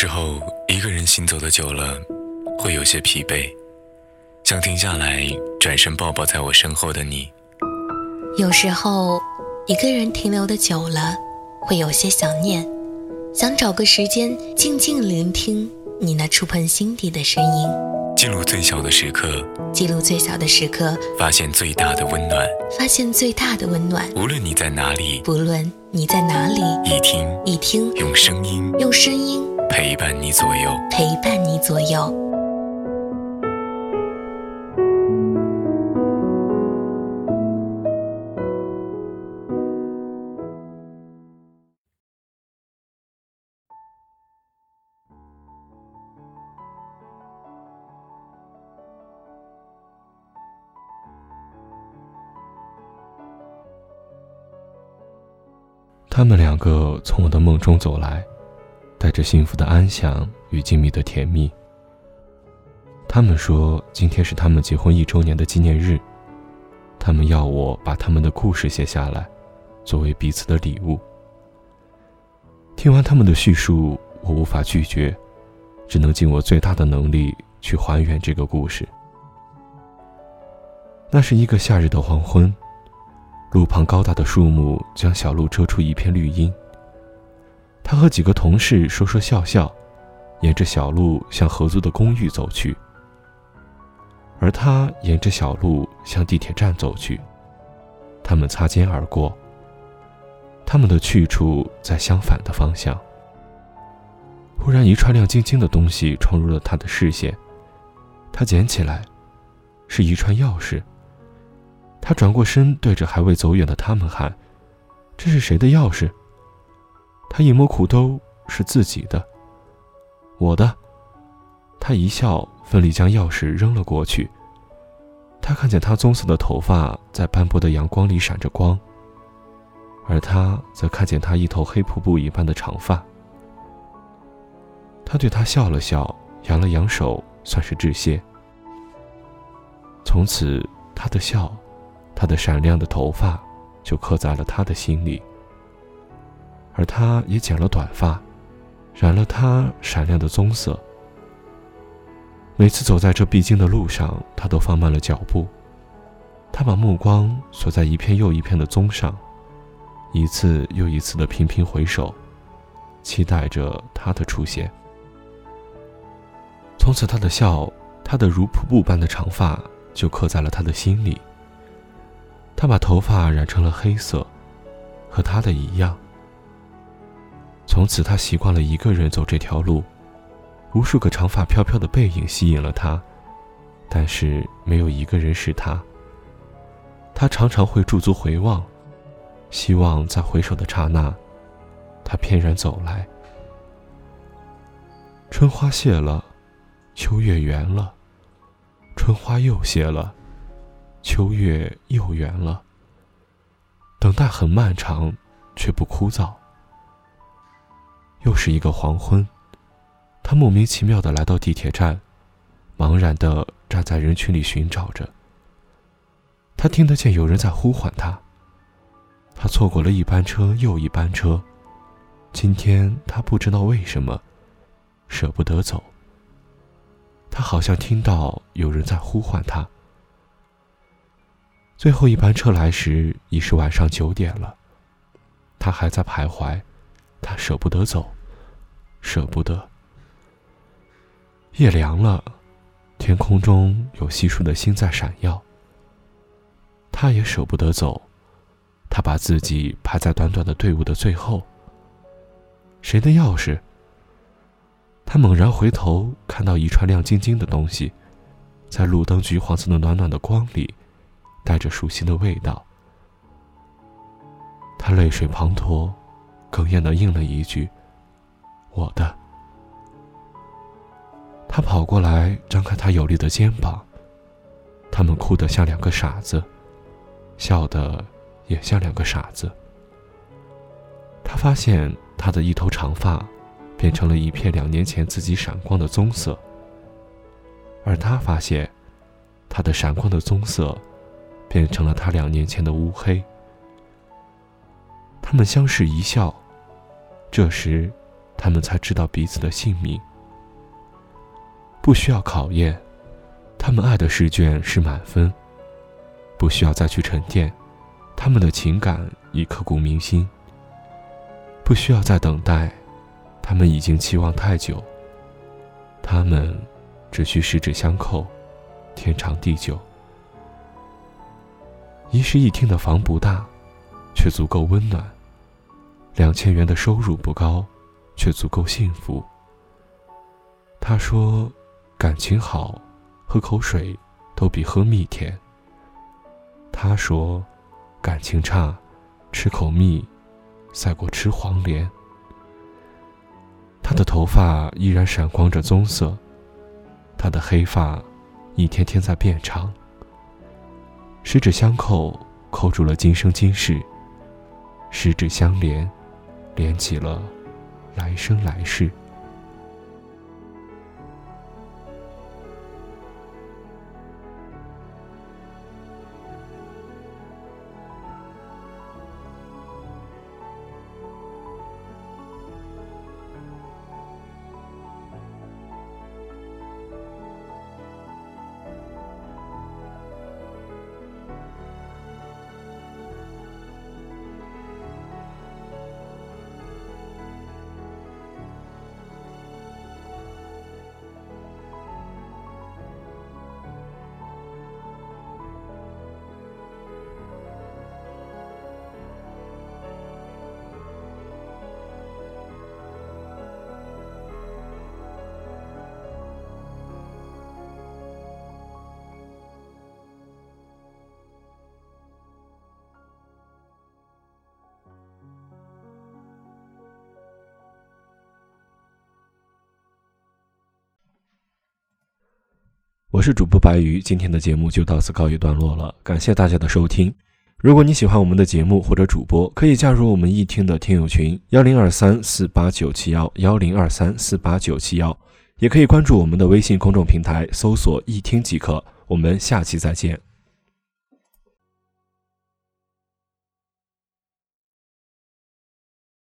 时候，一个人行走的久了，会有些疲惫，想停下来，转身抱抱在我身后的你。有时候，一个人停留的久了，会有些想念，想找个时间静静聆听你那触碰心底的声音。记录最小的时刻，记录最小的时刻，发现最大的温暖。发现最大的温暖。无论你在哪里，不论你在哪里，一听一听，用声音用声音陪伴你左右。陪伴你左右。他们两个从我的梦中走来，带着幸福的安详与静谧的甜蜜。他们说今天是他们结婚一周年的纪念日，他们要我把他们的故事写下来，作为彼此的礼物。听完他们的叙述，我无法拒绝，只能尽我最大的能力去还原这个故事。那是一个夏日的黄昏。路旁高大的树木将小路遮出一片绿荫。他和几个同事说说笑笑，沿着小路向合租的公寓走去。而他沿着小路向地铁站走去。他们擦肩而过。他们的去处在相反的方向。忽然，一串亮晶晶的东西闯入了他的视线。他捡起来，是一串钥匙。他转过身，对着还未走远的他们喊：“这是谁的钥匙？”他一摸裤兜，是自己的。我的。他一笑，奋力将钥匙扔了过去。他看见他棕色的头发在斑驳的阳光里闪着光，而他则看见他一头黑瀑布一般的长发。他对他笑了笑，扬了扬手，算是致谢。从此，他的笑。他的闪亮的头发，就刻在了他的心里。而他也剪了短发，染了他闪亮的棕色。每次走在这必经的路上，他都放慢了脚步。他把目光锁在一片又一片的棕上，一次又一次的频频回首，期待着他的出现。从此，他的笑，他的如瀑布般的长发，就刻在了他的心里。他把头发染成了黑色，和他的一样。从此，他习惯了一个人走这条路，无数个长发飘飘的背影吸引了他，但是没有一个人是他。他常常会驻足回望，希望在回首的刹那，他翩然走来。春花谢了，秋月圆了，春花又谢了。秋月又圆了。等待很漫长，却不枯燥。又是一个黄昏，他莫名其妙的来到地铁站，茫然的站在人群里寻找着。他听得见有人在呼唤他。他错过了一班车又一班车，今天他不知道为什么，舍不得走。他好像听到有人在呼唤他。最后一班车来时，已是晚上九点了。他还在徘徊，他舍不得走，舍不得。夜凉了，天空中有稀疏的星在闪耀。他也舍不得走，他把自己排在短短的队伍的最后。谁的钥匙？他猛然回头，看到一串亮晶晶的东西，在路灯橘黄色的暖暖的光里。带着熟悉的味道，他泪水滂沱，哽咽的应了一句：“我的。”他跑过来，张开他有力的肩膀。他们哭得像两个傻子，笑得也像两个傻子。他发现他的一头长发，变成了一片两年前自己闪光的棕色，而他发现，他的闪光的棕色。变成了他两年前的乌黑。他们相视一笑，这时，他们才知道彼此的姓名。不需要考验，他们爱的试卷是满分。不需要再去沉淀，他们的情感已刻骨铭心。不需要再等待，他们已经期望太久。他们只需十指相扣，天长地久。一室一厅的房不大，却足够温暖。两千元的收入不高，却足够幸福。他说：“感情好，喝口水都比喝蜜甜。”他说：“感情差，吃口蜜，赛过吃黄连。”他的头发依然闪光着棕色，他的黑发一天天在变长。十指相扣，扣住了今生今世；十指相连，连起了来生来世。我是主播白鱼，今天的节目就到此告一段落了，感谢大家的收听。如果你喜欢我们的节目或者主播，可以加入我们一听的听友群幺零二三四八九七幺幺零二三四八九七幺，也可以关注我们的微信公众平台，搜索一听即可。我们下期再见。